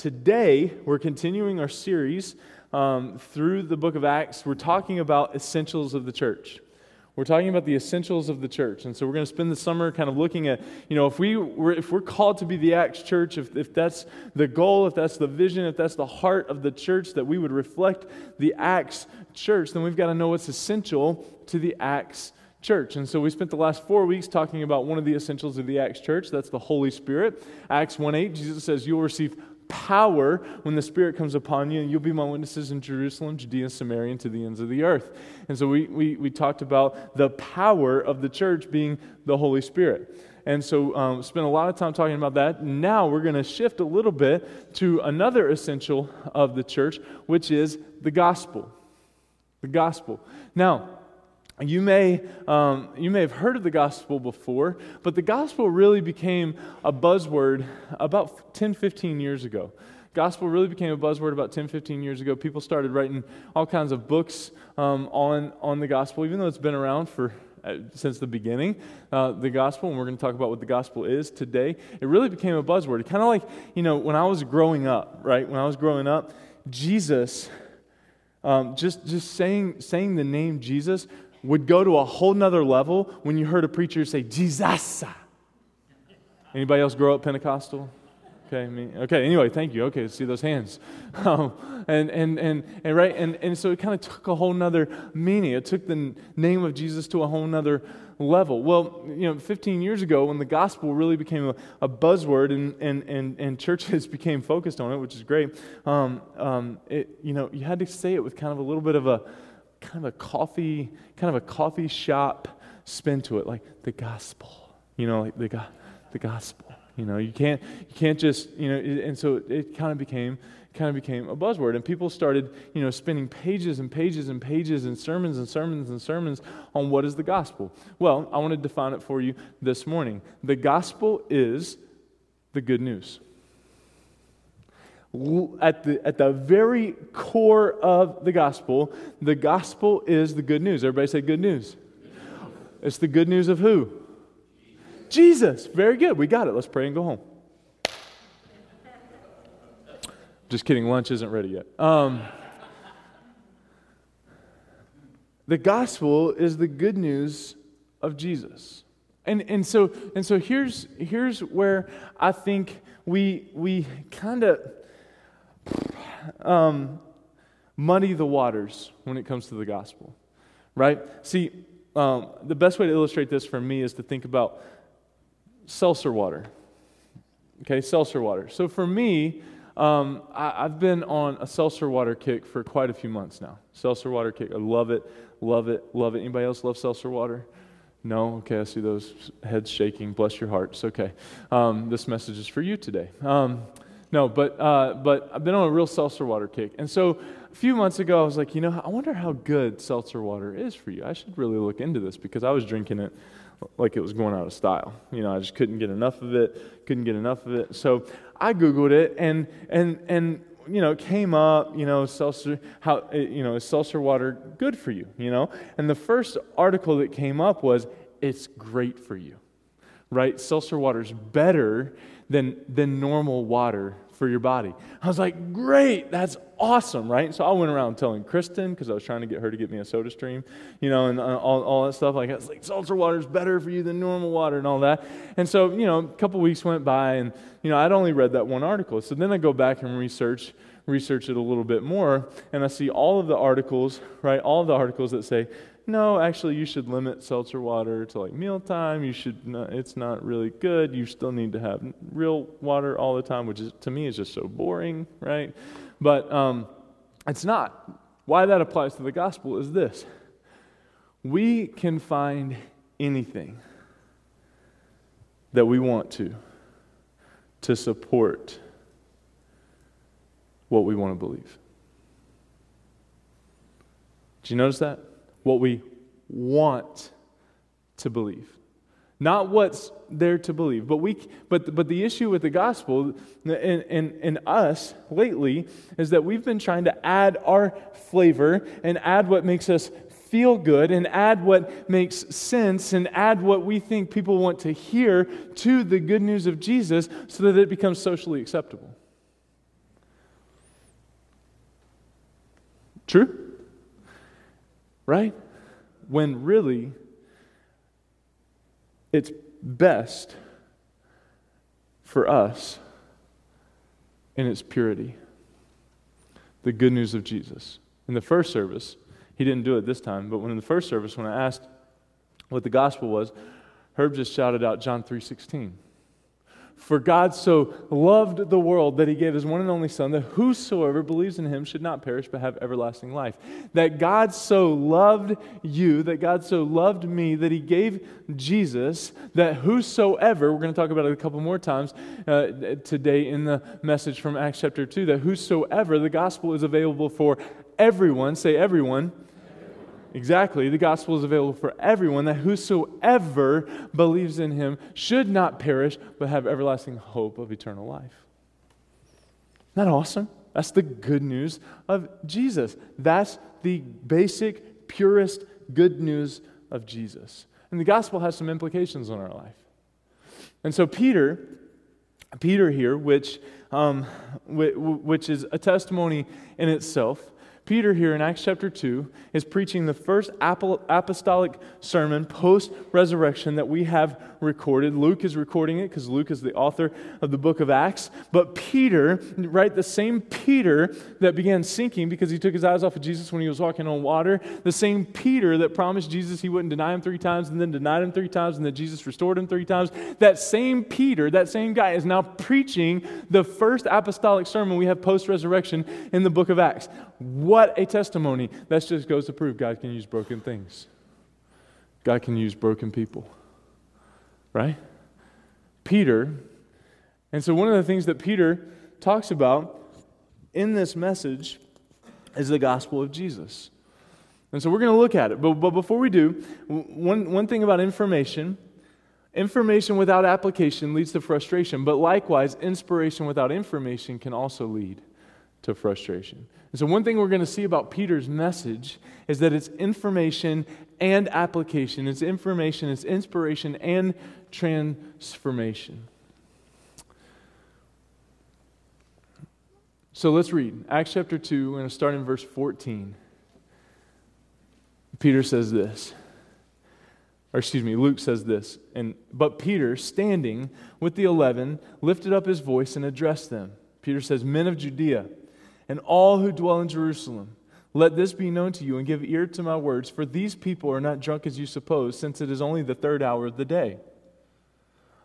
Today, we're continuing our series um, through the book of Acts. We're talking about essentials of the church. We're talking about the essentials of the church. And so we're going to spend the summer kind of looking at, you know, if, we were, if we're called to be the Acts church, if, if that's the goal, if that's the vision, if that's the heart of the church, that we would reflect the Acts church, then we've got to know what's essential to the Acts church. And so we spent the last four weeks talking about one of the essentials of the Acts church. That's the Holy Spirit. Acts 1 8, Jesus says, You'll receive power when the Spirit comes upon you, and you'll be my witnesses in Jerusalem, Judea, Samaria, and to the ends of the earth. And so we, we, we talked about the power of the church being the Holy Spirit. And so, um, spent a lot of time talking about that. Now, we're going to shift a little bit to another essential of the church, which is the gospel. The gospel. Now, you may, um, you may have heard of the gospel before, but the gospel really became a buzzword about 10, 15 years ago. Gospel really became a buzzword about 10, 15 years ago. People started writing all kinds of books um, on, on the gospel, even though it's been around for uh, since the beginning, uh, the gospel, and we're going to talk about what the gospel is today. It really became a buzzword. Kind of like, you know, when I was growing up, right? When I was growing up, Jesus, um, just, just saying, saying the name Jesus would go to a whole nother level when you heard a preacher say, Jesus. Anybody else grow up Pentecostal? Okay, me. Okay, anyway, thank you. Okay, see those hands. Um, and, and, and, and, right, and, and so it kind of took a whole nother meaning. It took the name of Jesus to a whole nother level. Well, you know, 15 years ago, when the gospel really became a, a buzzword and, and, and, and churches became focused on it, which is great, um, um, it, you know, you had to say it with kind of a little bit of a, kind of a coffee, kind of a coffee shop spin to it, like the gospel. You know, like the, the gospel. You know, you can't, you can't just, you know, and so it, it kind of became, kind of became a buzzword. And people started, you know, spending pages and pages and pages and sermons and sermons and sermons on what is the gospel. Well, I want to define it for you this morning. The gospel is the good news at the, at the very core of the gospel, the gospel is the good news. Everybody say good news. It's the good news of who? Jesus. Very good. We got it. Let's pray and go home. Just kidding. Lunch isn't ready yet. Um, the gospel is the good news of Jesus. And, and, so, and so here's, here's where I think we, we kind of um, muddy the waters when it comes to the gospel, right? See, um, the best way to illustrate this for me is to think about seltzer water. Okay, seltzer water. So for me, um, I, have been on a seltzer water kick for quite a few months now. Seltzer water kick. I love it, love it, love it. Anybody else love seltzer water? No? Okay, I see those heads shaking. Bless your hearts. Okay. Um, this message is for you today. Um, no, but, uh, but I've been on a real seltzer water kick. And so a few months ago, I was like, you know, I wonder how good seltzer water is for you. I should really look into this because I was drinking it like it was going out of style. You know, I just couldn't get enough of it, couldn't get enough of it. So I Googled it and, and, and, you know, it came up, you know, seltzer, how, eh, you know, is seltzer water good for you, you know? And the first article that came up was, it's great for you, right? Seltzer water's better than, than normal water for your body. I was like, great, that's awesome, right? So I went around telling Kristen, because I was trying to get her to get me a soda stream, you know, and uh, all, all that stuff. Like, it's like seltzer water is better for you than normal water and all that. And so, you know, a couple weeks went by, and, you know, I'd only read that one article. So then I go back and research research it a little bit more and i see all of the articles right all of the articles that say no, actually, you should limit seltzer water to like mealtime. You should not, it's not really good. You still need to have real water all the time, which is, to me is just so boring, right? But um, it's not. Why that applies to the gospel is this we can find anything that we want to to support what we want to believe. Did you notice that? what we want to believe. Not what's there to believe. But, we, but, but the issue with the gospel and, and, and us lately is that we've been trying to add our flavor and add what makes us feel good and add what makes sense and add what we think people want to hear to the good news of Jesus so that it becomes socially acceptable. True? Right? When really, it's best for us in its purity. The good news of Jesus. In the first service, he didn't do it this time, but when in the first service, when I asked what the gospel was, Herb just shouted out John 3:16. For God so loved the world that he gave his one and only Son, that whosoever believes in him should not perish but have everlasting life. That God so loved you, that God so loved me, that he gave Jesus, that whosoever, we're going to talk about it a couple more times uh, today in the message from Acts chapter 2, that whosoever, the gospel is available for everyone, say everyone Exactly. The gospel is available for everyone, that whosoever believes in him should not perish, but have everlasting hope of eternal life. Isn't that awesome? That's the good news of Jesus. That's the basic, purest good news of Jesus. And the gospel has some implications on our life. And so, Peter, Peter here, which, um, which is a testimony in itself, Peter, here in Acts chapter 2, is preaching the first apostolic sermon post resurrection that we have recorded. Luke is recording it because Luke is the author of the book of Acts. But Peter, right, the same Peter that began sinking because he took his eyes off of Jesus when he was walking on water, the same Peter that promised Jesus he wouldn't deny him three times and then denied him three times and then Jesus restored him three times, that same Peter, that same guy, is now preaching the first apostolic sermon we have post resurrection in the book of Acts. What a testimony. That just goes to prove God can use broken things. God can use broken people. Right? Peter. And so, one of the things that Peter talks about in this message is the gospel of Jesus. And so, we're going to look at it. But, but before we do, one, one thing about information information without application leads to frustration. But likewise, inspiration without information can also lead to frustration. And so, one thing we're going to see about Peter's message is that it's information and application, it's information, it's inspiration and transformation. So, let's read Acts chapter 2. We're going to start in verse 14. Peter says this. Or excuse me, Luke says this. And but Peter, standing with the eleven, lifted up his voice and addressed them. Peter says, Men of Judea, and all who dwell in Jerusalem. Let this be known to you and give ear to my words, for these people are not drunk as you suppose, since it is only the third hour of the day.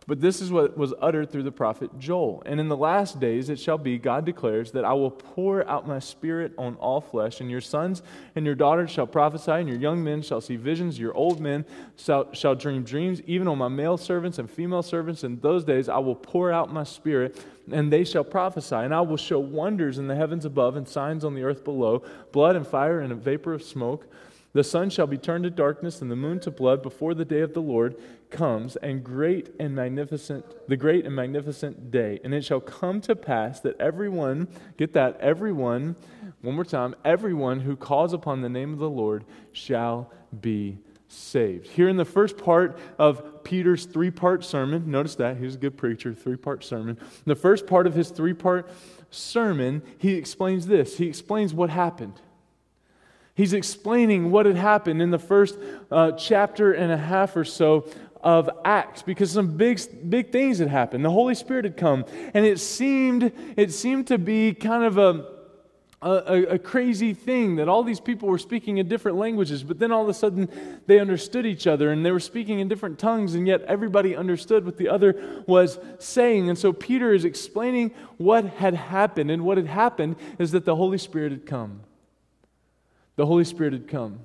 But this is what was uttered through the prophet Joel. And in the last days it shall be, God declares, that I will pour out my spirit on all flesh, and your sons and your daughters shall prophesy, and your young men shall see visions, your old men shall, shall dream dreams, even on my male servants and female servants. In those days I will pour out my spirit, and they shall prophesy. And I will show wonders in the heavens above and signs on the earth below blood and fire and a vapor of smoke. The sun shall be turned to darkness and the moon to blood before the day of the Lord comes, and great and magnificent, the great and magnificent day. And it shall come to pass that everyone, get that, everyone, one more time, everyone who calls upon the name of the Lord shall be saved. Here in the first part of Peter's three part sermon, notice that, he's a good preacher, three part sermon. the first part of his three part sermon, he explains this. He explains what happened. He's explaining what had happened in the first uh, chapter and a half or so of Acts because some big, big things had happened. The Holy Spirit had come, and it seemed, it seemed to be kind of a, a, a, crazy thing that all these people were speaking in different languages, but then all of a sudden they understood each other and they were speaking in different tongues, and yet everybody understood what the other was saying. And so Peter is explaining what had happened, and what had happened is that the Holy Spirit had come the Holy Spirit had come.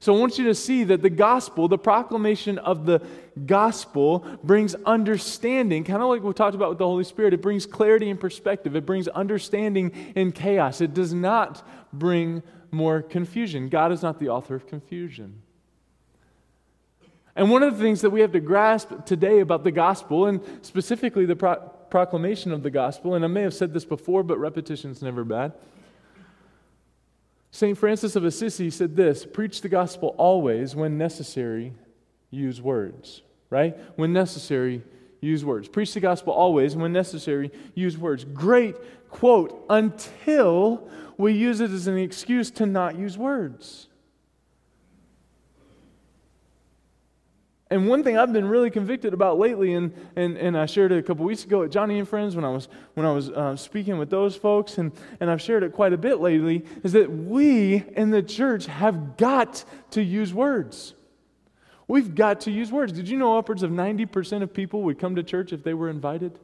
So I want you to see that the gospel, the proclamation of the gospel, brings understanding, kind of like we talked about with the Holy Spirit. It brings clarity and perspective, it brings understanding in chaos. It does not bring more confusion. God is not the author of confusion. And one of the things that we have to grasp today about the gospel, and specifically the pro- proclamation of the gospel, and I may have said this before, but repetition is never bad St. Francis of Assisi said this preach the gospel always, when necessary, use words, right? When necessary, use words. Preach the gospel always, when necessary, use words. Great quote, until we use it as an excuse to not use words. And one thing I've been really convicted about lately, and, and, and I shared it a couple weeks ago at Joni and Friends when I was, when I was uh, speaking with those folks, and, and I've shared it quite a bit lately, is that we in the church have got to use words. We've got to use words. Did you know upwards of 90% of people would come to church if they were invited?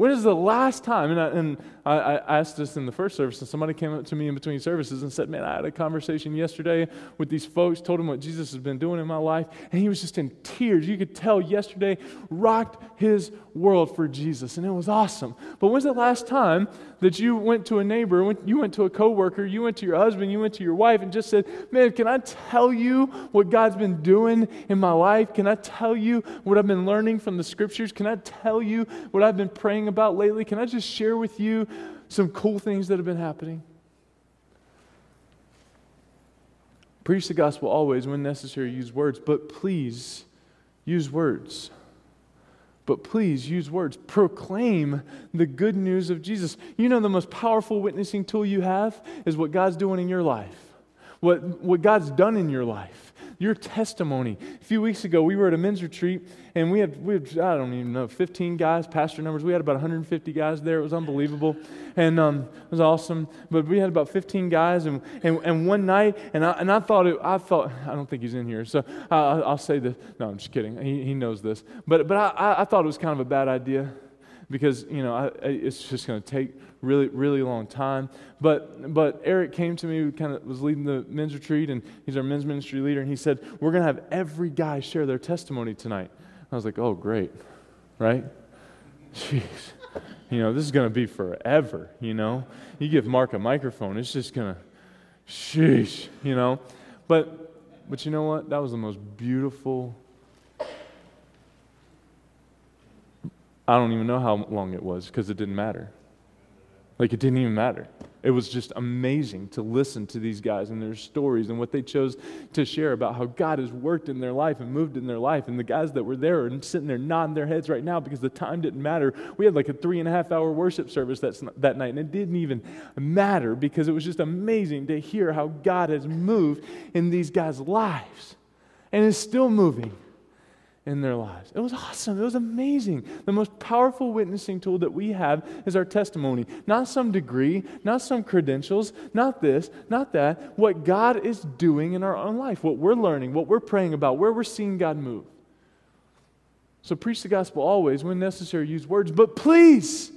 When is the last time? And, I, and I, I, asked this in the first service, and somebody came up to me in between services and said, Man, I had a conversation yesterday with these folks, told them what Jesus has been doing in my life, and he was just in tears. You could tell yesterday rocked his world for Jesus, and it was awesome. But when's the last time that you went to a neighbor, you went to a coworker, you went to your husband, you went to your wife, and just said, Man, can I tell you what God's been doing in my life? Can I tell you what I've been learning from the scriptures? Can I tell you what I've been praying about lately? Can I just share with you some cool things that have been happening? Preach the gospel always, when necessary, use words, but please use words but please use words. Proclaim the good news of Jesus. You know, the most powerful witnessing tool you have is what God's doing in your life, what, what God's done in your life your testimony. A few weeks ago, we were at a men's retreat, and we had, we had I don't even know, 15 guys, pastor numbers. We had about 150 guys there. It was unbelievable, and um, it was awesome. But we had about 15 guys, and, and, and one night, and I, and I thought, it, I thought, I don't think he's in here, so I, I'll say this. No, I'm just kidding. He, he knows this. But, but I, I thought it was kind of a bad idea because, you know, I, it's just going to take really, really long time. But, but Eric came to me, kind of was leading the men's retreat, and he's our men's ministry leader, and he said, We're going to have every guy share their testimony tonight. I was like, Oh, great, right? Jeez. You know, this is going to be forever, you know? You give Mark a microphone, it's just going to, sheesh, you know? But, but you know what? That was the most beautiful I don't even know how long it was because it didn't matter. Like, it didn't even matter. It was just amazing to listen to these guys and their stories and what they chose to share about how God has worked in their life and moved in their life. And the guys that were there and sitting there nodding their heads right now because the time didn't matter. We had like a three and a half hour worship service that's, that night, and it didn't even matter because it was just amazing to hear how God has moved in these guys' lives and is still moving in their lives. It was awesome. It was amazing. The most powerful witnessing tool that we have is our testimony. Not some degree, not some credentials, not this, not that. What God is doing in our own life, what we're learning, what we're praying about, where we're seeing God move. So preach the gospel always, when necessary, use words, but please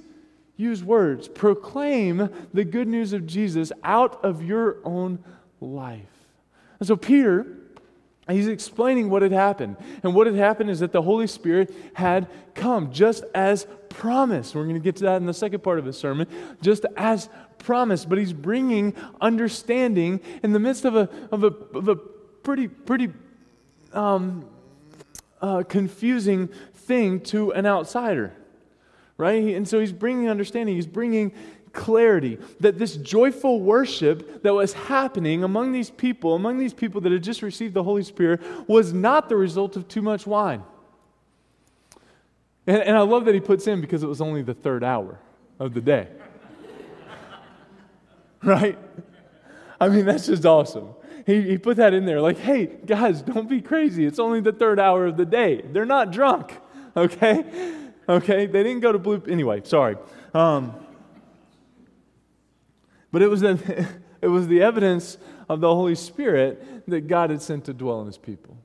use words. Proclaim the good news of Jesus out of your own life. And so Peter He's explaining what had happened. And what had happened is that the Holy Spirit had come just as promised. We're going to get to that in the second part of his sermon. Just as promised. But he's bringing understanding in the midst of a, of a, of a pretty, pretty um, uh, confusing thing to an outsider. Right? And so he's bringing understanding. He's bringing clarity that this joyful worship that was happening among these people, among these people that had just received the Holy Spirit, was not the result of too much wine. And, and I love that he puts in because it was only the third hour of the day. right? I mean, that's just awesome. He, he put that in there like, hey, guys, don't be crazy. It's only the third hour of the day. They're not drunk, okay? Okay? They didn't go to blue. Anyway, sorry. Um, but it was, the, it was the evidence of the Holy Spirit that God had sent to dwell in his people.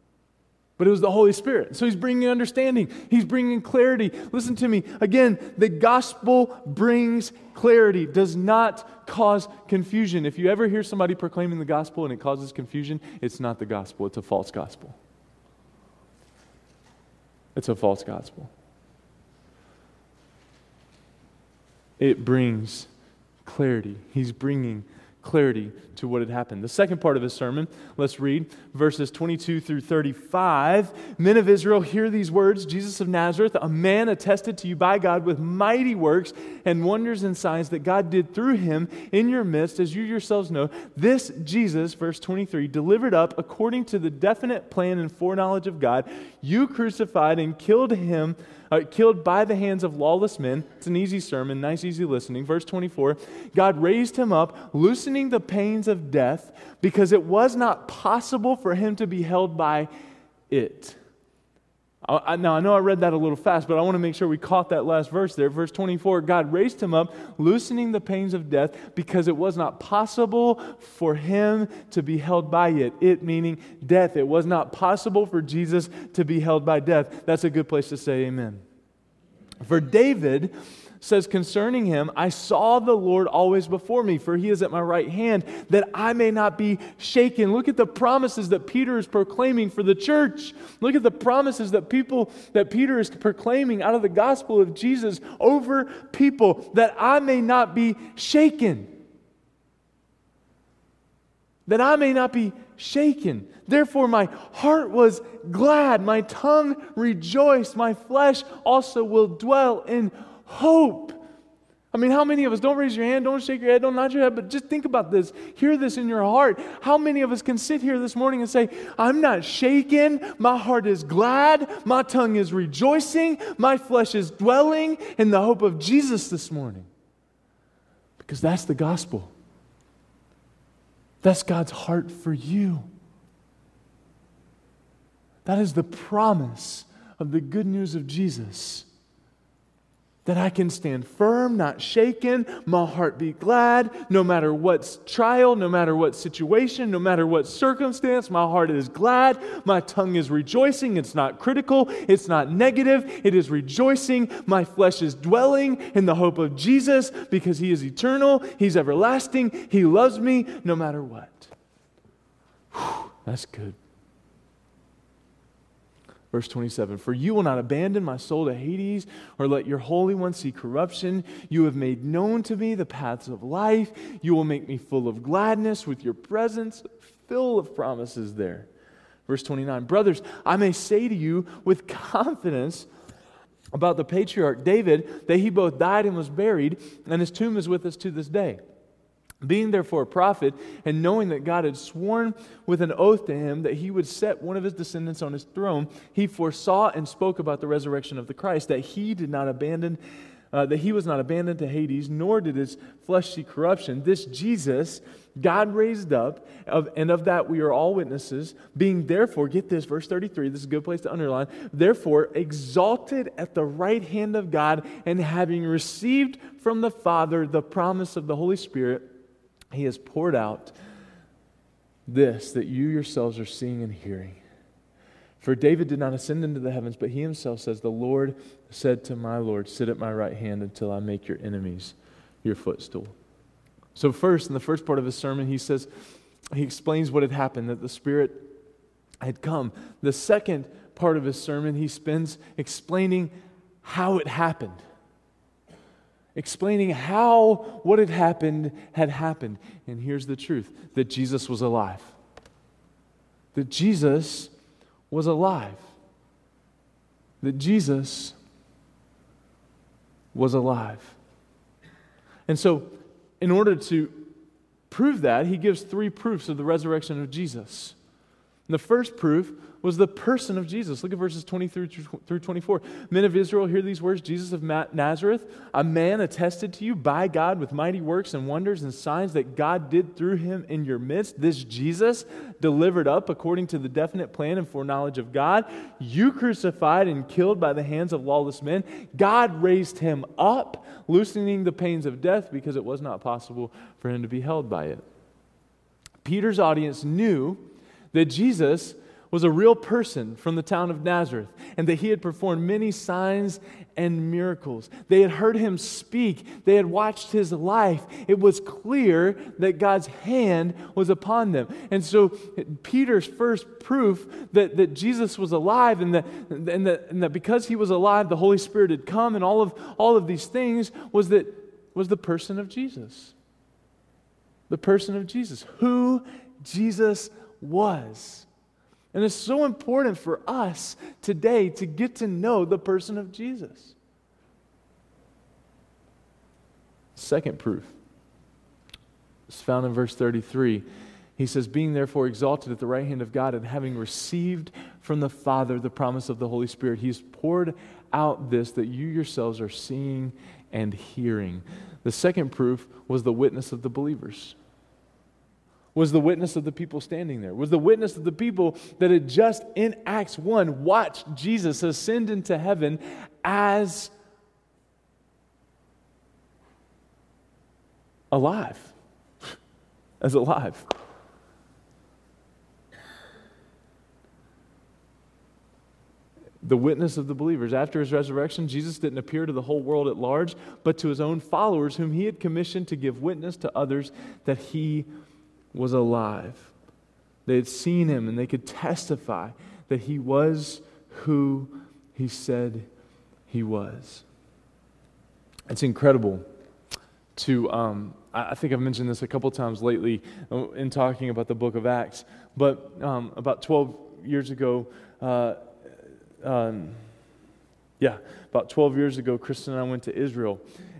But it was the Holy Spirit. So he's bringing understanding, he's bringing clarity. Listen to me. Again, the gospel brings clarity, does not cause confusion. If you ever hear somebody proclaiming the gospel and it causes confusion, it's not the gospel, it's a false gospel. It's a false gospel. It brings clarity. He's bringing clarity to what had happened. The second part of his sermon, let's read verses 22 through 35. Men of Israel, hear these words Jesus of Nazareth, a man attested to you by God with mighty works and wonders and signs that God did through him in your midst, as you yourselves know. This Jesus, verse 23, delivered up according to the definite plan and foreknowledge of God, you crucified and killed him uh, killed by the hands of lawless men. It's an easy sermon, nice, easy listening. Verse 24 God raised him up, loosening the pains of death, because it was not possible for him to be held by it. I, now, I know I read that a little fast, but I want to make sure we caught that last verse there. Verse 24 God raised him up, loosening the pains of death, because it was not possible for him to be held by it. It meaning death. It was not possible for Jesus to be held by death. That's a good place to say amen. For David, says concerning him, I saw the Lord always before me, for he is at my right hand, that I may not be shaken. Look at the promises that Peter is proclaiming for the church. Look at the promises that people that Peter is proclaiming out of the gospel of Jesus over people, that I may not be shaken. That I may not be shaken. Therefore, my heart was glad, my tongue rejoiced, my flesh also will dwell in hope. I mean, how many of us, don't raise your hand, don't shake your head, don't nod your head, but just think about this. Hear this in your heart. How many of us can sit here this morning and say, I'm not shaken, my heart is glad, my tongue is rejoicing, my flesh is dwelling in the hope of Jesus this morning? Because that's the gospel. That's God's heart for you. That is the promise of the good news of Jesus that I can stand firm, not shaken, my heart be glad, no matter what trial, no matter what situation, no matter what circumstance, my heart is glad, my tongue is rejoicing. It's not critical, it's not negative, it is rejoicing. My flesh is dwelling in the hope of Jesus because He is eternal, He's everlasting, He loves me no matter what. Whew, that's good. Verse 27 For you will not abandon my soul to Hades or let your Holy One see corruption. You have made known to me the paths of life. You will make me full of gladness with your presence, full of promises there. Verse 29 Brothers, I may say to you with confidence about the patriarch David that he both died and was buried, and his tomb is with us to this day. Being therefore a prophet, and knowing that God had sworn with an oath to him that he would set one of his descendants on his throne, he foresaw and spoke about the resurrection of the Christ, that he did not abandon, uh, that he was not abandoned to Hades, nor did his flesh see corruption. This Jesus God raised up, of, and of that we are all witnesses, being therefore, get this, verse 33, this is a good place to underline, therefore exalted at the right hand of God, and having received from the Father the promise of the Holy Spirit, he has poured out this that you yourselves are seeing and hearing. For David did not ascend into the heavens, but he himself says, The Lord said to my Lord, Sit at my right hand until I make your enemies your footstool. So, first, in the first part of his sermon, he says, he explains what had happened, that the Spirit had come. The second part of his sermon, he spends explaining how it happened explaining how what had happened had happened. And here's the truth that Jesus was alive. That Jesus was alive. That Jesus was alive. And so, in order to prove that, he gives three proofs of the resurrection of Jesus. And the first proof was the person of Jesus. Look at verses 23 through 24. Men of Israel, hear these words Jesus of Nazareth, a man attested to you by God with mighty works and wonders and signs that God did through him in your midst. This Jesus, delivered up according to the definite plan and foreknowledge of God, you crucified and killed by the hands of lawless men. God raised him up, loosening the pains of death because it was not possible for him to be held by it. Peter's audience knew that Jesus was a real person from the town of Nazareth and that he had performed many signs and miracles. They had heard him speak, they had watched his life. It was clear that God's hand was upon them. And so, Peter's first proof that, that Jesus was alive and that, and, that, and that because he was alive, the Holy Spirit had come and all of, all of these things was that was the person of Jesus. the person of Jesus, who Jesus was. And it's so important for us today to get to know the person of Jesus. Second proof is found in verse 33. He says, Being therefore exalted at the right hand of God and having received from the Father the promise of the Holy Spirit, He's poured out this that you yourselves are seeing and hearing. The second proof was the witness of the believers was the witness of the people standing there, was the witness of the people that had just in Acts 1 watched Jesus ascend into heaven as alive. As alive. the witness of the believers. After his resurrection, Jesus didn't appear to the whole world at large, but to his own followers, whom he had commissioned to give witness to others that he was alive. They had seen him and they could testify that he was who he said he was. It's incredible to, um, I think I've mentioned this a couple times lately uh, in talking about the book of Acts, but um, about 12 years ago, uh, um, yeah, about 12 years ago, Kristen and I went to Israel.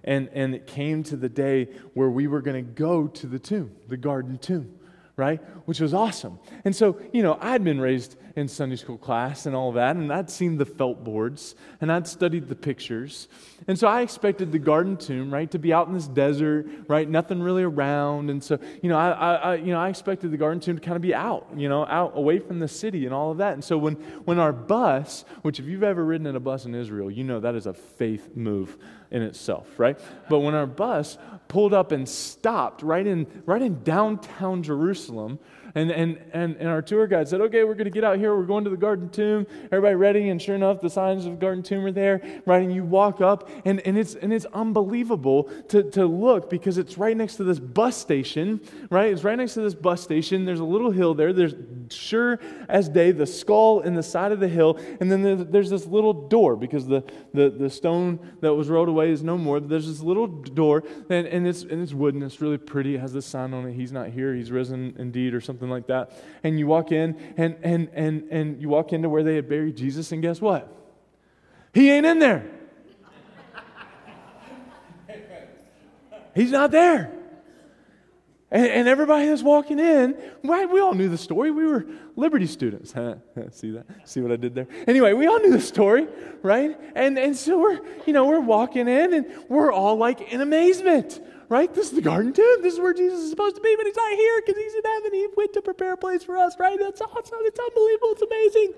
And, and it came to the day where we were going to go to the tomb, the garden tomb right? Which was awesome. And so, you know, I'd been raised in Sunday school class and all that, and I'd seen the felt boards and I'd studied the pictures. And so I expected the garden tomb, right, to be out in this desert, right? Nothing really around. And so, you know, I, I, you know, I expected the garden tomb to kind of be out, you know, out away from the city and all of that. And so when, when our bus, which if you've ever ridden in a bus in Israel, you know that is a faith move in itself, right? But when our bus pulled up and stopped right in, right in downtown Jerusalem, and, and, and, and our tour guide said, okay, we're going to get out here. We're going to the garden tomb. Everybody ready? And sure enough, the signs of the garden tomb are there, right? And you walk up, and, and, it's, and it's unbelievable to, to look because it's right next to this bus station, right? It's right next to this bus station. There's a little hill there. There's sure as day the skull in the side of the hill. And then there's, there's this little door because the, the, the stone that was rolled away is no more. But there's this little door, and, and, it's, and it's wooden. It's really pretty. It has this sign on it. He's not here. He's risen indeed, or something something like that. And you walk in and, and, and, and you walk into where they had buried Jesus, and guess what? He ain't in there. He's not there. And, and, everybody that's walking in, right, we all knew the story. We were Liberty students. See that? See what I did there? Anyway, we all knew the story, right? And, and so we're, you know, we're walking in and we're all like in amazement right? This is the garden tomb. This is where Jesus is supposed to be, but he's not here because he's in heaven. He went to prepare a place for us, right? That's awesome. It's unbelievable. It's amazing.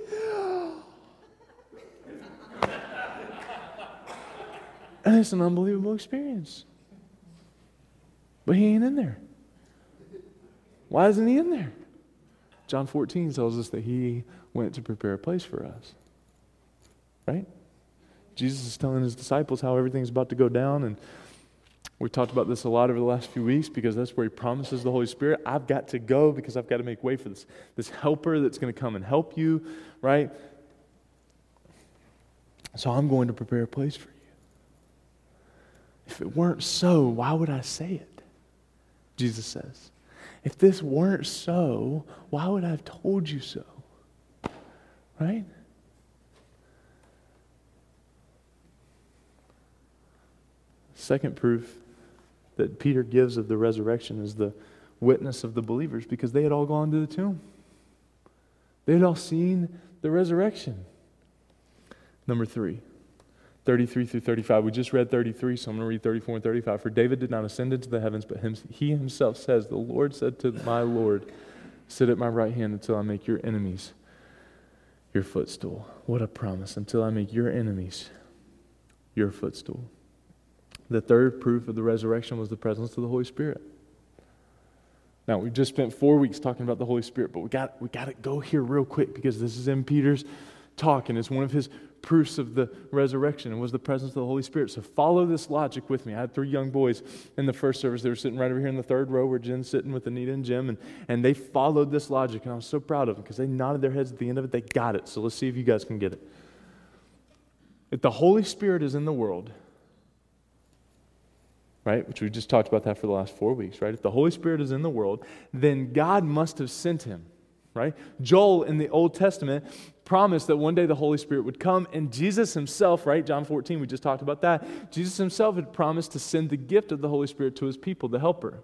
and it's an unbelievable experience. But he ain't in there. Why isn't he in there? John 14 tells us that he went to prepare a place for us. Right? Jesus is telling his disciples how everything's about to go down and We've talked about this a lot over the last few weeks because that's where he promises the Holy Spirit. I've got to go because I've got to make way for this, this helper that's going to come and help you, right? So I'm going to prepare a place for you. If it weren't so, why would I say it? Jesus says. If this weren't so, why would I have told you so? Right? Second proof that Peter gives of the resurrection is the witness of the believers because they had all gone to the tomb. They had all seen the resurrection. Number three, 33 through 35. We just read 33, so I'm going to read 34 and 35. For David did not ascend into the heavens, but him, he himself says, The Lord said to my Lord, Sit at my right hand until I make your enemies your footstool. What a promise. Until I make your enemies your footstool. The third proof of the resurrection was the presence of the Holy Spirit. Now, we've just spent four weeks talking about the Holy Spirit, but we got, we got to go here real quick because this is in Peter's talk, and it's one of his proofs of the resurrection and was the presence of the Holy Spirit. So follow this logic with me. I had three young boys in the first service. They were sitting right over here in the third row where Jen's sitting with Anita and Jim, and, and they followed this logic, and I was so proud of them because they nodded their heads at the end of it. They got it. So let's see if you guys can get it. If the Holy Spirit is in the world, right? Which we just talked about that for the last four weeks, right? If the Holy Spirit is in the world, then God must have sent him, right? Joel in the Old Testament promised that one day the Holy Spirit would come, and Jesus himself, right? John 14, we just talked about that. Jesus himself had promised to send the gift of the Holy Spirit to his people, the helper.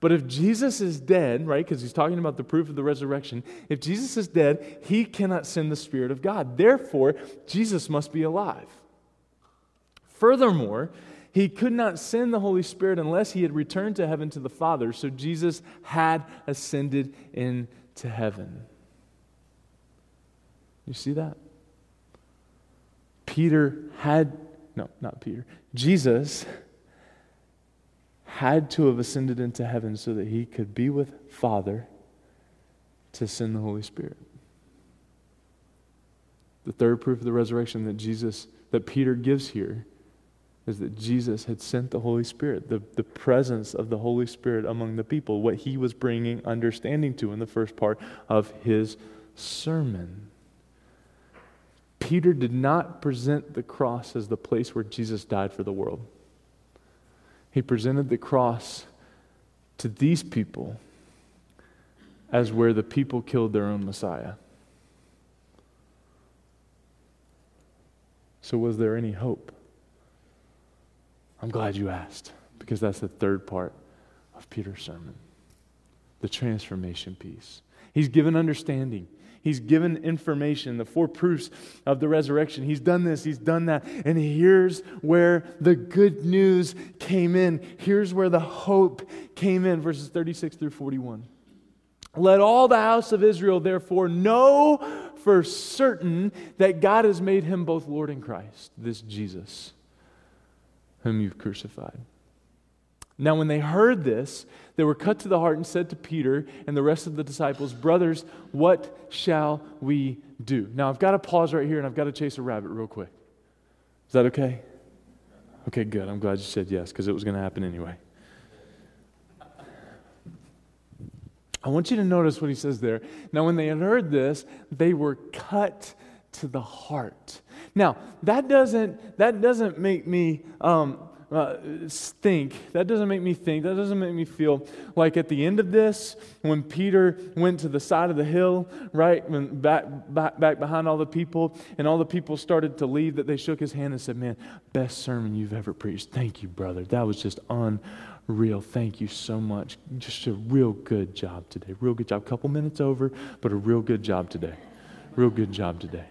But if Jesus is dead, right, because he's talking about the proof of the resurrection, if Jesus is dead, he cannot send the Spirit of God. Therefore, Jesus must be alive. Furthermore, he could not send the Holy Spirit unless he had returned to heaven to the Father. So Jesus had ascended into heaven. You see that? Peter had, no, not Peter, Jesus had to have ascended into heaven so that he could be with Father to send the Holy Spirit. The third proof of the resurrection that Jesus, that Peter gives here is that Jesus had sent the Holy Spirit, the, the presence of the Holy Spirit among the people, what he was bringing understanding to in the first part of his sermon. Peter did not present the cross as the place where Jesus died for the world. He presented the cross to these people as where the people killed their own Messiah. So, was there any hope? I'm glad you asked because that's the third part of Peter's sermon the transformation piece. He's given understanding. He's given information, the four proofs of the resurrection. He's done this, he's done that. And here's where the good news came in. Here's where the hope came in, verses 36 through 41. Let all the house of Israel therefore know for certain that God has made him both Lord and Christ, this Jesus whom you've crucified. Now, when they heard this, they were cut to the heart and said to Peter and the rest of the disciples, Brothers, what shall we do? Now, I've got to pause right here and I've got to chase a rabbit real quick. Is that okay? Okay, good. I'm glad you said yes because it was going to happen anyway. I want you to notice what he says there. Now, when they had heard this, they were cut to the heart. Now, that doesn't, that doesn't make me um, uh, think. That doesn't make me think. That doesn't make me feel like at the end of this, when Peter went to the side of the hill, right, when back, back, back behind all the people, and all the people started to leave, that they shook his hand and said, Man, best sermon you've ever preached. Thank you, brother. That was just unreal. Thank you so much. Just a real good job today. Real good job. Couple minutes over, but a real good job today. Real good job today.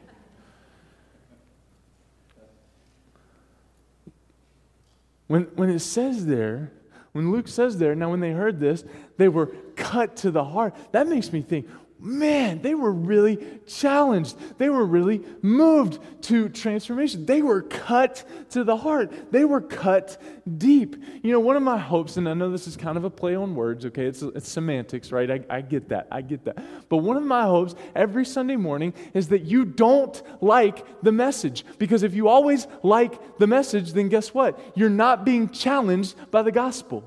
When, when it says there, when Luke says there, now when they heard this, they were cut to the heart. That makes me think, man, they were really challenged. They were really moved to transformation. They were cut to the heart. They were cut deep. You know, one of my hopes, and I know this is kind of a play on words, okay? It's, it's semantics, right? I, I get that. I get that. But one of my hopes every Sunday morning is that you don't like the message. Because if you always like the message, then guess what? You're not being challenged by the gospel.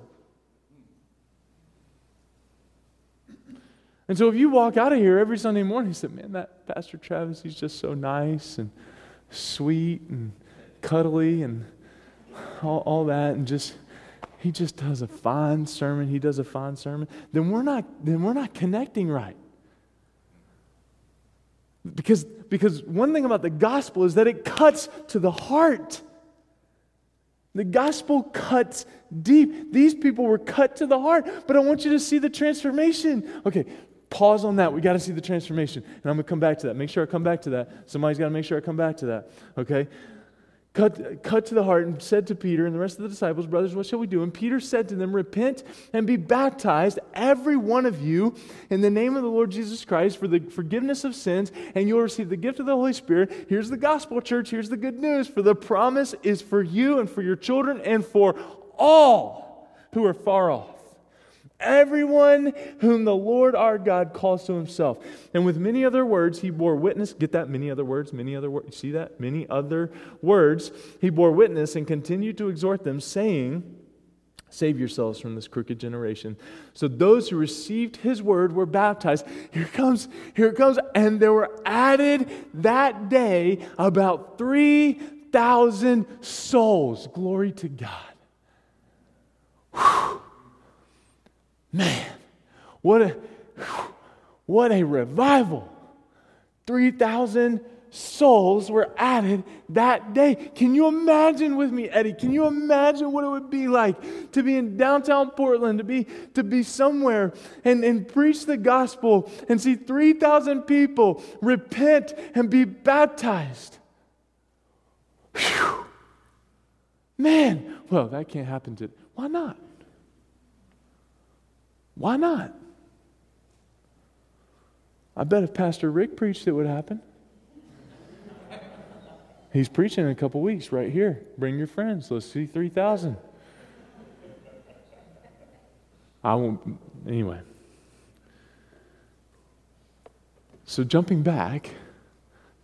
And so if you walk out of here every Sunday morning, you say, man, that Pastor Travis, he's just so nice and sweet and cuddly and all, all that, and just he just does a fine sermon, he does a fine sermon, then we're not, then we're not connecting right. Because, because one thing about the gospel is that it cuts to the heart. The gospel cuts deep. These people were cut to the heart, but I want you to see the transformation. Okay, Pause on that. We got to see the transformation. And I'm going to come back to that. Make sure I come back to that. Somebody's got to make sure I come back to that. Okay? Cut, cut to the heart and said to Peter and the rest of the disciples, Brothers, what shall we do? And Peter said to them, Repent and be baptized, every one of you, in the name of the Lord Jesus Christ for the forgiveness of sins, and you'll receive the gift of the Holy Spirit. Here's the gospel, church. Here's the good news. For the promise is for you and for your children and for all who are far off Everyone whom the Lord our God calls to himself. And with many other words, he bore witness. Get that? Many other words, many other words. See that? Many other words. He bore witness and continued to exhort them, saying, Save yourselves from this crooked generation. So those who received his word were baptized. Here comes, here it comes. And there were added that day about 3,000 souls. Glory to God. Man, what a, what a revival. 3,000 souls were added that day. Can you imagine with me, Eddie? Can you imagine what it would be like to be in downtown Portland, to be, to be somewhere and, and preach the gospel and see 3,000 people repent and be baptized? Whew. Man, well, that can't happen to. Why not? Why not? I bet if Pastor Rick preached, it would happen. He's preaching in a couple weeks right here. Bring your friends. Let's see 3,000. I won't, anyway. So, jumping back,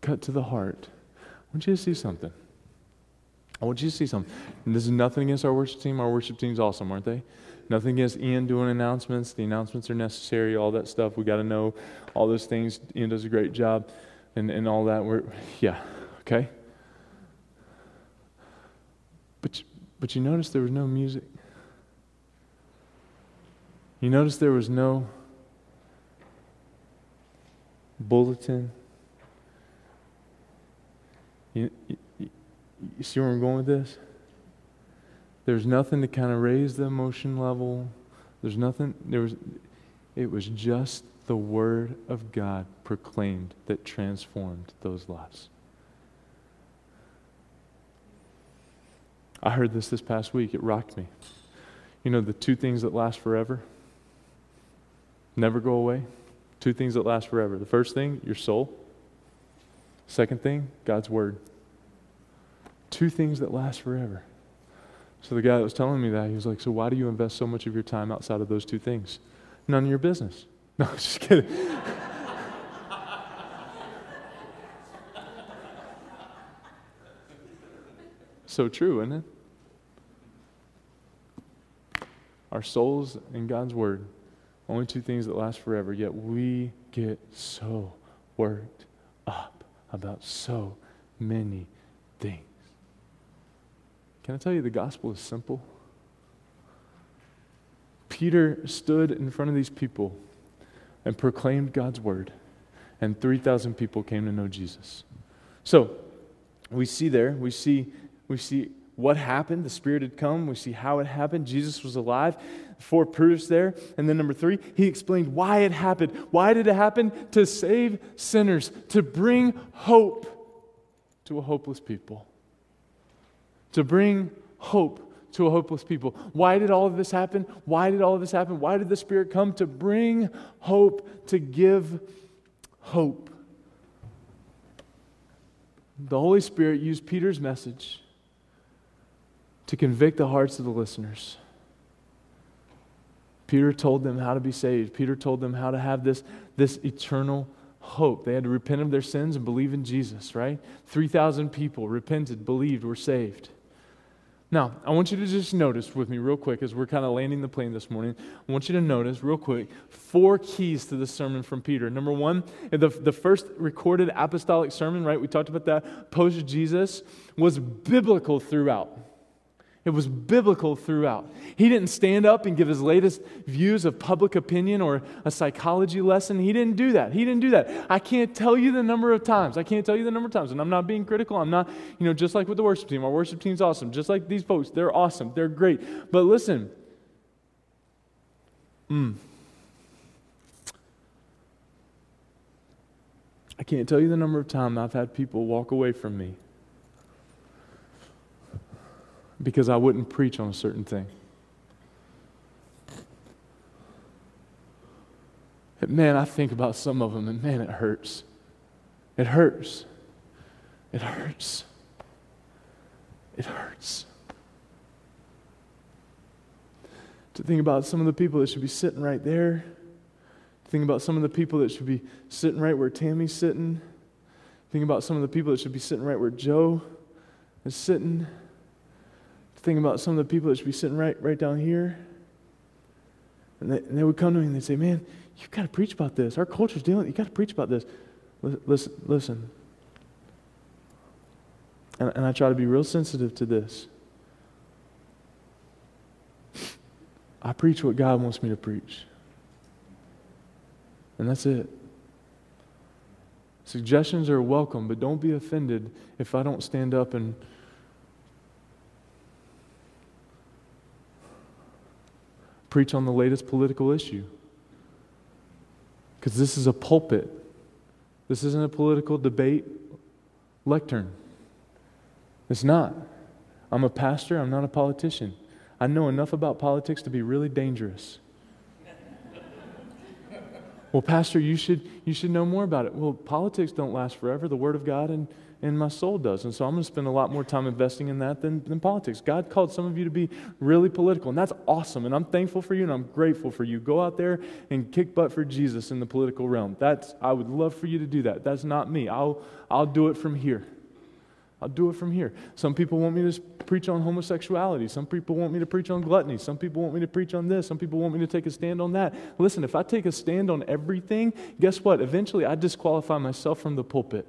cut to the heart. I want you to see something. I want you to see something. And this is nothing against our worship team. Our worship team's awesome, aren't they? Nothing against Ian doing announcements. The announcements are necessary, all that stuff. We got to know all those things. Ian does a great job and, and all that. We're, yeah, okay? But, but you notice there was no music. You notice there was no bulletin. You, you, you see where I'm going with this? There's nothing to kind of raise the emotion level. There's nothing, there was, it was just the Word of God proclaimed that transformed those lives. I heard this this past week. It rocked me. You know, the two things that last forever, never go away. Two things that last forever. The first thing, your soul. Second thing, God's Word. Two things that last forever. So the guy that was telling me that, he was like, So why do you invest so much of your time outside of those two things? None of your business. No, I was just kidding. so true, isn't it? Our souls and God's Word, only two things that last forever, yet we get so worked up about so many things. Can I tell you the gospel is simple? Peter stood in front of these people and proclaimed God's word, and 3,000 people came to know Jesus. So, we see there, we see, we see what happened. The Spirit had come. We see how it happened. Jesus was alive. Four proofs there. And then number three, he explained why it happened. Why did it happen? To save sinners, to bring hope to a hopeless people to bring hope to a hopeless people. Why did all of this happen? Why did all of this happen? Why did the Spirit come? To bring hope, to give hope. The Holy Spirit used Peter's message to convict the hearts of the listeners. Peter told them how to be saved. Peter told them how to have this, this eternal hope. They had to repent of their sins and believe in Jesus, right? 3,000 people repented, believed, were saved. Now, I want you to just notice with me, real quick, as we're kind of landing the plane this morning. I want you to notice, real quick, four keys to the sermon from Peter. Number one, the, the first recorded apostolic sermon, right? We talked about that post Jesus, was biblical throughout. It was biblical throughout. He didn't stand up and give his latest views of public opinion or a psychology lesson. He didn't do that. He didn't do that. I can't tell you the number of times. I can't tell you the number of times. And I'm not being critical. I'm not, you know, just like with the worship team. Our worship team's awesome. Just like these folks, they're awesome. They're great. But listen, mm, I can't tell you the number of times I've had people walk away from me because I wouldn't preach on a certain thing. And man, I think about some of them, and man, it hurts. It hurts. It hurts. It hurts. To think about some of the people that should be sitting right there. To think about some of the people that should be sitting right where Tammy's sitting. Think about some of the people that should be sitting right where Joe is sitting think about some of the people that should be sitting right, right down here. And they, and they would come to me and they'd say, Man, you've got to preach about this. Our culture's dealing, you've got to preach about this. Listen, listen. And, and I try to be real sensitive to this. I preach what God wants me to preach. And that's it. Suggestions are welcome, but don't be offended if I don't stand up and preach on the latest political issue. Because this is a pulpit. This isn't a political debate lectern. It's not. I'm a pastor, I'm not a politician. I know enough about politics to be really dangerous. Well, Pastor, you should, you should know more about it. Well, politics don't last forever. The Word of God and, and my soul does. And so I'm going to spend a lot more time investing in that than, than politics. God called some of you to be really political, and that's awesome. And I'm thankful for you, and I'm grateful for you. Go out there and kick butt for Jesus in the political realm. That's, I would love for you to do that. That's not me. I'll, I'll do it from here. I'll do it from here. Some people want me to preach on homosexuality. Some people want me to preach on gluttony. Some people want me to preach on this. Some people want me to take a stand on that. Listen, if I take a stand on everything, guess what? Eventually I disqualify myself from the pulpit.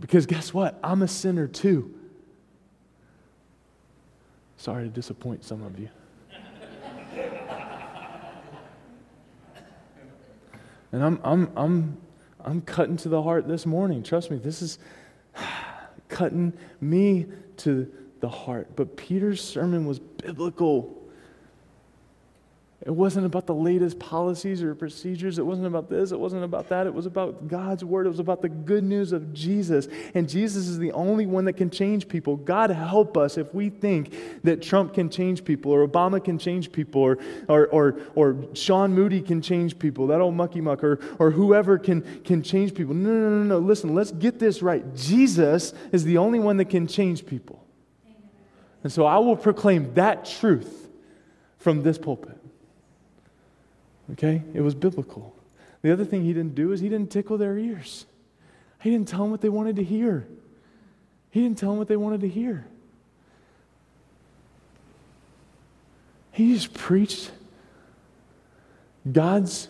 Because guess what? I'm a sinner too. Sorry to disappoint some of you. and I'm, I'm, I'm, I'm cutting to the heart this morning. Trust me, this is cutting me to the heart. But Peter's sermon was biblical. It wasn't about the latest policies or procedures. It wasn't about this. It wasn't about that. It was about God's word. It was about the good news of Jesus. And Jesus is the only one that can change people. God help us if we think that Trump can change people or Obama can change people or, or, or, or Sean Moody can change people, that old mucky muck, or, or whoever can, can change people. No, no, no, no. Listen, let's get this right. Jesus is the only one that can change people. And so I will proclaim that truth from this pulpit. Okay? It was biblical. The other thing he didn't do is he didn't tickle their ears. He didn't tell them what they wanted to hear. He didn't tell them what they wanted to hear. He just preached God's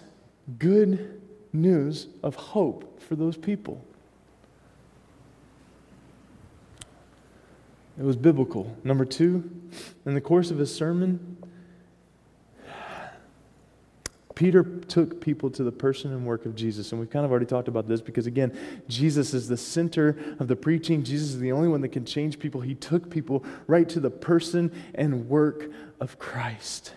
good news of hope for those people. It was biblical. Number two, in the course of his sermon, Peter took people to the person and work of Jesus. And we've kind of already talked about this because, again, Jesus is the center of the preaching. Jesus is the only one that can change people. He took people right to the person and work of Christ.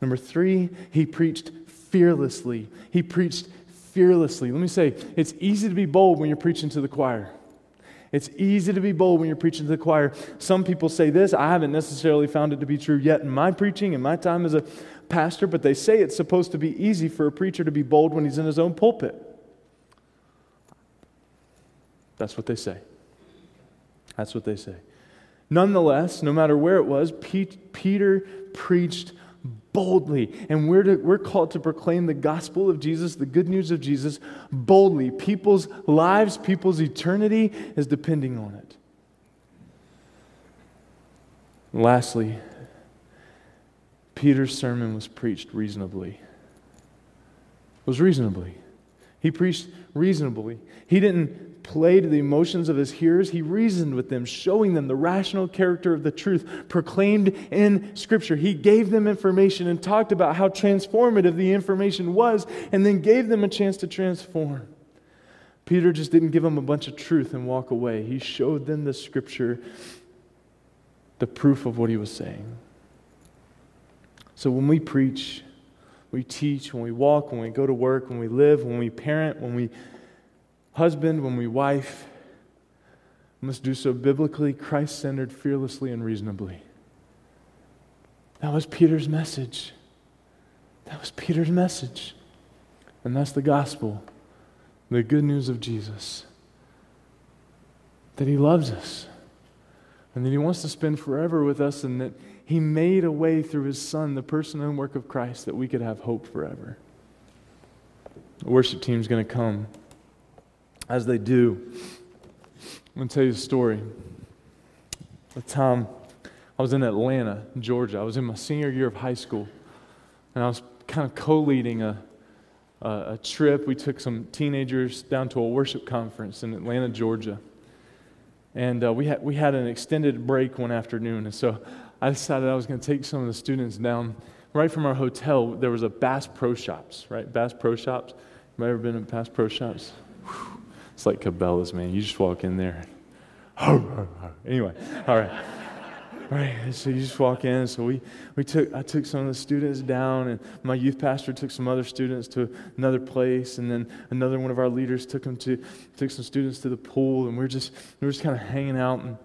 Number three, he preached fearlessly. He preached fearlessly. Let me say, it's easy to be bold when you're preaching to the choir. It's easy to be bold when you're preaching to the choir. Some people say this. I haven't necessarily found it to be true yet in my preaching, in my time as a pastor, but they say it's supposed to be easy for a preacher to be bold when he's in his own pulpit. That's what they say. That's what they say. Nonetheless, no matter where it was, Peter preached boldly. And we're, to, we're called to proclaim the gospel of Jesus, the good news of Jesus, boldly. People's lives, people's eternity is depending on it. And lastly, Peter's sermon was preached reasonably. It was reasonably. He preached reasonably. He didn't play to the emotions of his hearers, he reasoned with them, showing them the rational character of the truth proclaimed in Scripture. He gave them information and talked about how transformative the information was, and then gave them a chance to transform. Peter just didn't give them a bunch of truth and walk away. He showed them the Scripture, the proof of what he was saying. So when we preach, we teach, when we walk, when we go to work, when we live, when we parent, when we husband, when we wife, must do so biblically, Christ centered, fearlessly, and reasonably. That was Peter's message. That was Peter's message. And that's the gospel, the good news of Jesus. That he loves us, and that he wants to spend forever with us, and that he made a way through his son, the person and work of Christ, that we could have hope forever. The worship team is going to come as they do. I'm going to tell you a story. The time I was in Atlanta, Georgia, I was in my senior year of high school, and I was kind of co leading a, a, a, trip. We took some teenagers down to a worship conference in Atlanta, Georgia. And uh, we, had, we had an extended break one afternoon. And so I decided I was going to take some of the students down right from our hotel. There was a Bass Pro Shops, right? Bass Pro Shops. You ever been in Bass Pro Shops? Whew. It's like Cabela's, man. You just walk in there. anyway, all right. All right, so you just walk in. So we, we took, I took some of the students down, and my youth pastor took some other students to another place, and then another one of our leaders took them to, took some students to the pool, and we are just, we're just kind of hanging out. And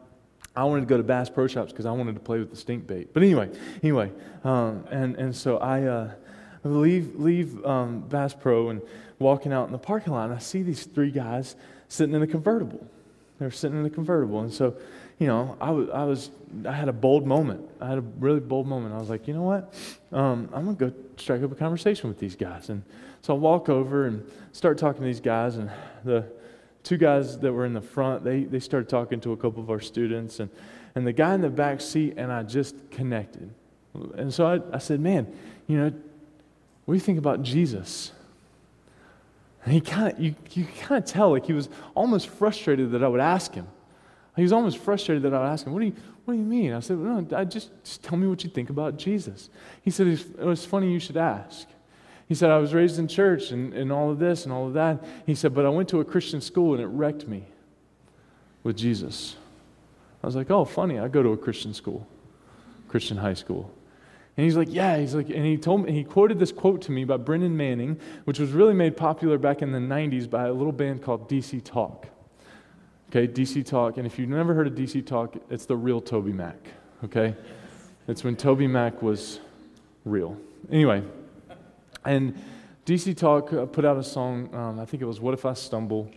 I wanted to go to Bass Pro Shops because I wanted to play with the stink bait. But anyway, anyway, um, and, and so I uh, leave, leave um, Bass Pro and walking out in the parking lot, and I see these three guys sitting in a convertible. They were sitting in a convertible. And so, you know, I was, I was, I had a bold moment. I had a really bold moment. I was like, you know what? Um, I'm going to go strike up a conversation with these guys. And so I walk over and start talking to these guys, and the, two guys that were in the front, they, they started talking to a couple of our students, and, and the guy in the back seat and I just connected. And so I, I said, Man, you know, what do you think about Jesus? And he kind of, you, you kind of tell, like he was almost frustrated that I would ask him. He was almost frustrated that I would ask him, What do you, what do you mean? I said, No, I just, just tell me what you think about Jesus. He said, It was funny you should ask. He said, I was raised in church and, and all of this and all of that. He said, but I went to a Christian school and it wrecked me with Jesus. I was like, oh, funny. I go to a Christian school, Christian high school. And he's like, yeah. He's like, and he told me, he quoted this quote to me by Brennan Manning, which was really made popular back in the 90s by a little band called DC Talk. Okay, DC Talk. And if you've never heard of DC Talk, it's the real Toby Mac. Okay? It's when Toby Mac was real. Anyway, and DC Talk uh, put out a song, um, I think it was What If I Stumble,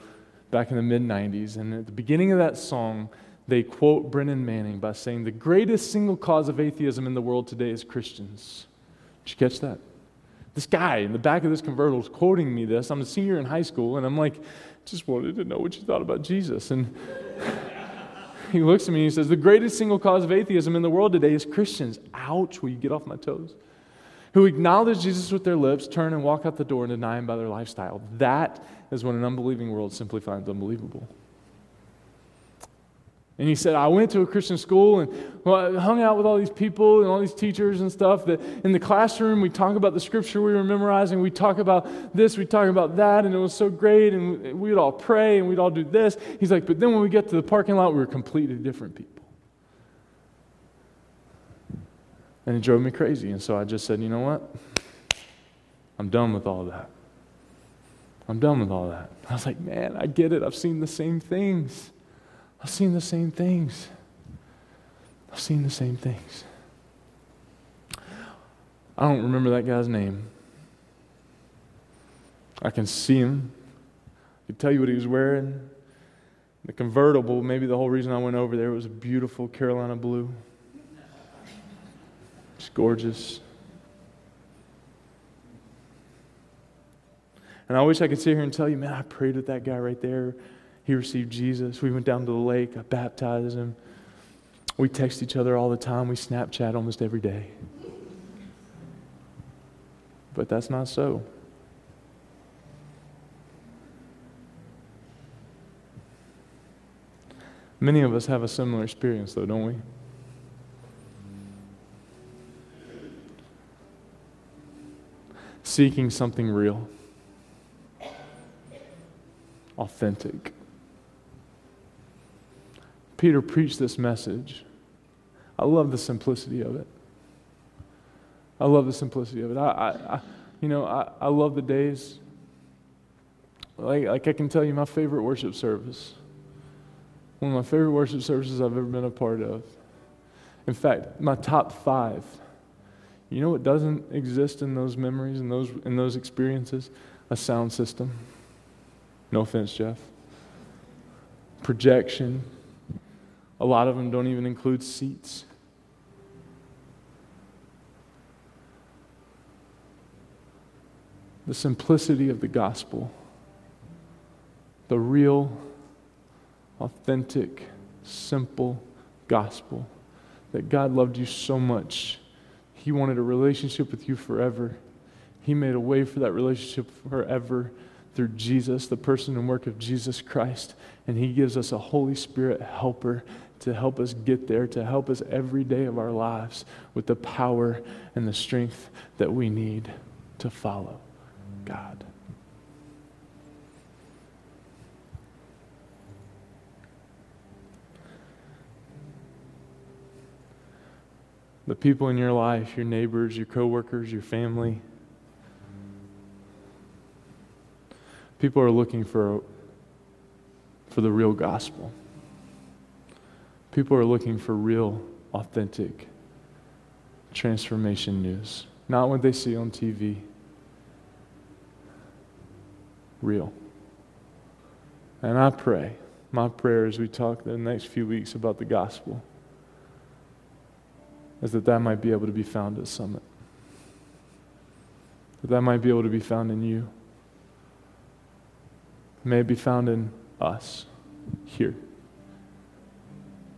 back in the mid 90s. And at the beginning of that song, they quote Brennan Manning by saying, The greatest single cause of atheism in the world today is Christians. Did you catch that? This guy in the back of this convertible is quoting me this. I'm a senior in high school, and I'm like, just wanted to know what you thought about Jesus. And he looks at me and he says, The greatest single cause of atheism in the world today is Christians. Ouch, will you get off my toes? Who acknowledge Jesus with their lips, turn and walk out the door and deny him by their lifestyle. That is what an unbelieving world simply finds unbelievable. And he said, I went to a Christian school and well, hung out with all these people and all these teachers and stuff. That in the classroom, we talk about the scripture we were memorizing. We talk about this, we talk about that, and it was so great. And we'd all pray and we'd all do this. He's like, but then when we get to the parking lot, we were completely different people. And it drove me crazy. And so I just said, you know what? I'm done with all that. I'm done with all that. I was like, man, I get it. I've seen the same things. I've seen the same things. I've seen the same things. I don't remember that guy's name. I can see him. I can tell you what he was wearing. The convertible, maybe the whole reason I went over there was a beautiful Carolina blue. Gorgeous. And I wish I could sit here and tell you, man, I prayed with that guy right there. He received Jesus. We went down to the lake. I baptized him. We text each other all the time. We Snapchat almost every day. But that's not so. Many of us have a similar experience, though, don't we? Seeking something real, authentic. Peter preached this message. I love the simplicity of it. I love the simplicity of it. I, I, I you know, I, I love the days. Like, like I can tell you my favorite worship service. One of my favorite worship services I've ever been a part of. In fact, my top five you know what doesn't exist in those memories and those, in those experiences? A sound system. No offense, Jeff. Projection. A lot of them don't even include seats. The simplicity of the gospel. The real, authentic, simple gospel that God loved you so much he wanted a relationship with you forever. He made a way for that relationship forever through Jesus, the person and work of Jesus Christ. And He gives us a Holy Spirit helper to help us get there, to help us every day of our lives with the power and the strength that we need to follow God. The people in your life, your neighbors, your coworkers, your family, people are looking for, for the real gospel. People are looking for real, authentic transformation news, not what they see on TV. Real. And I pray, my prayer as we talk the next few weeks about the gospel, is that that might be able to be found at Summit. That that might be able to be found in you. May it be found in us here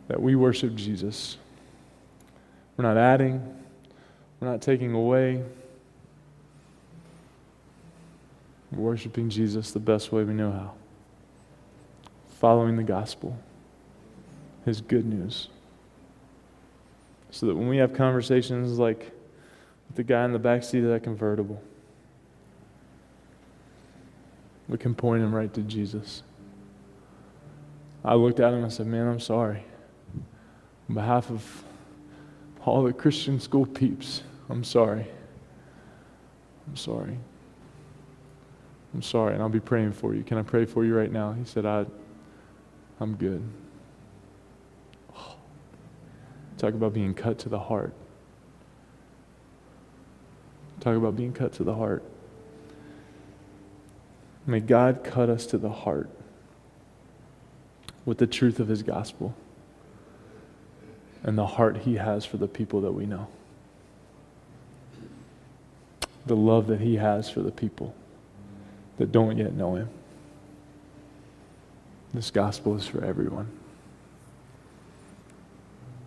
that we worship Jesus. We're not adding, we're not taking away. We're worshiping Jesus the best way we know how. Following the gospel, his good news. So that when we have conversations like with the guy in the back seat of that convertible, we can point him right to Jesus. I looked at him and said, Man, I'm sorry. On behalf of all the Christian school peeps, I'm sorry. I'm sorry. I'm sorry, and I'll be praying for you. Can I pray for you right now? He said, I, I'm good. Talk about being cut to the heart. Talk about being cut to the heart. May God cut us to the heart with the truth of his gospel and the heart he has for the people that we know. The love that he has for the people that don't yet know him. This gospel is for everyone.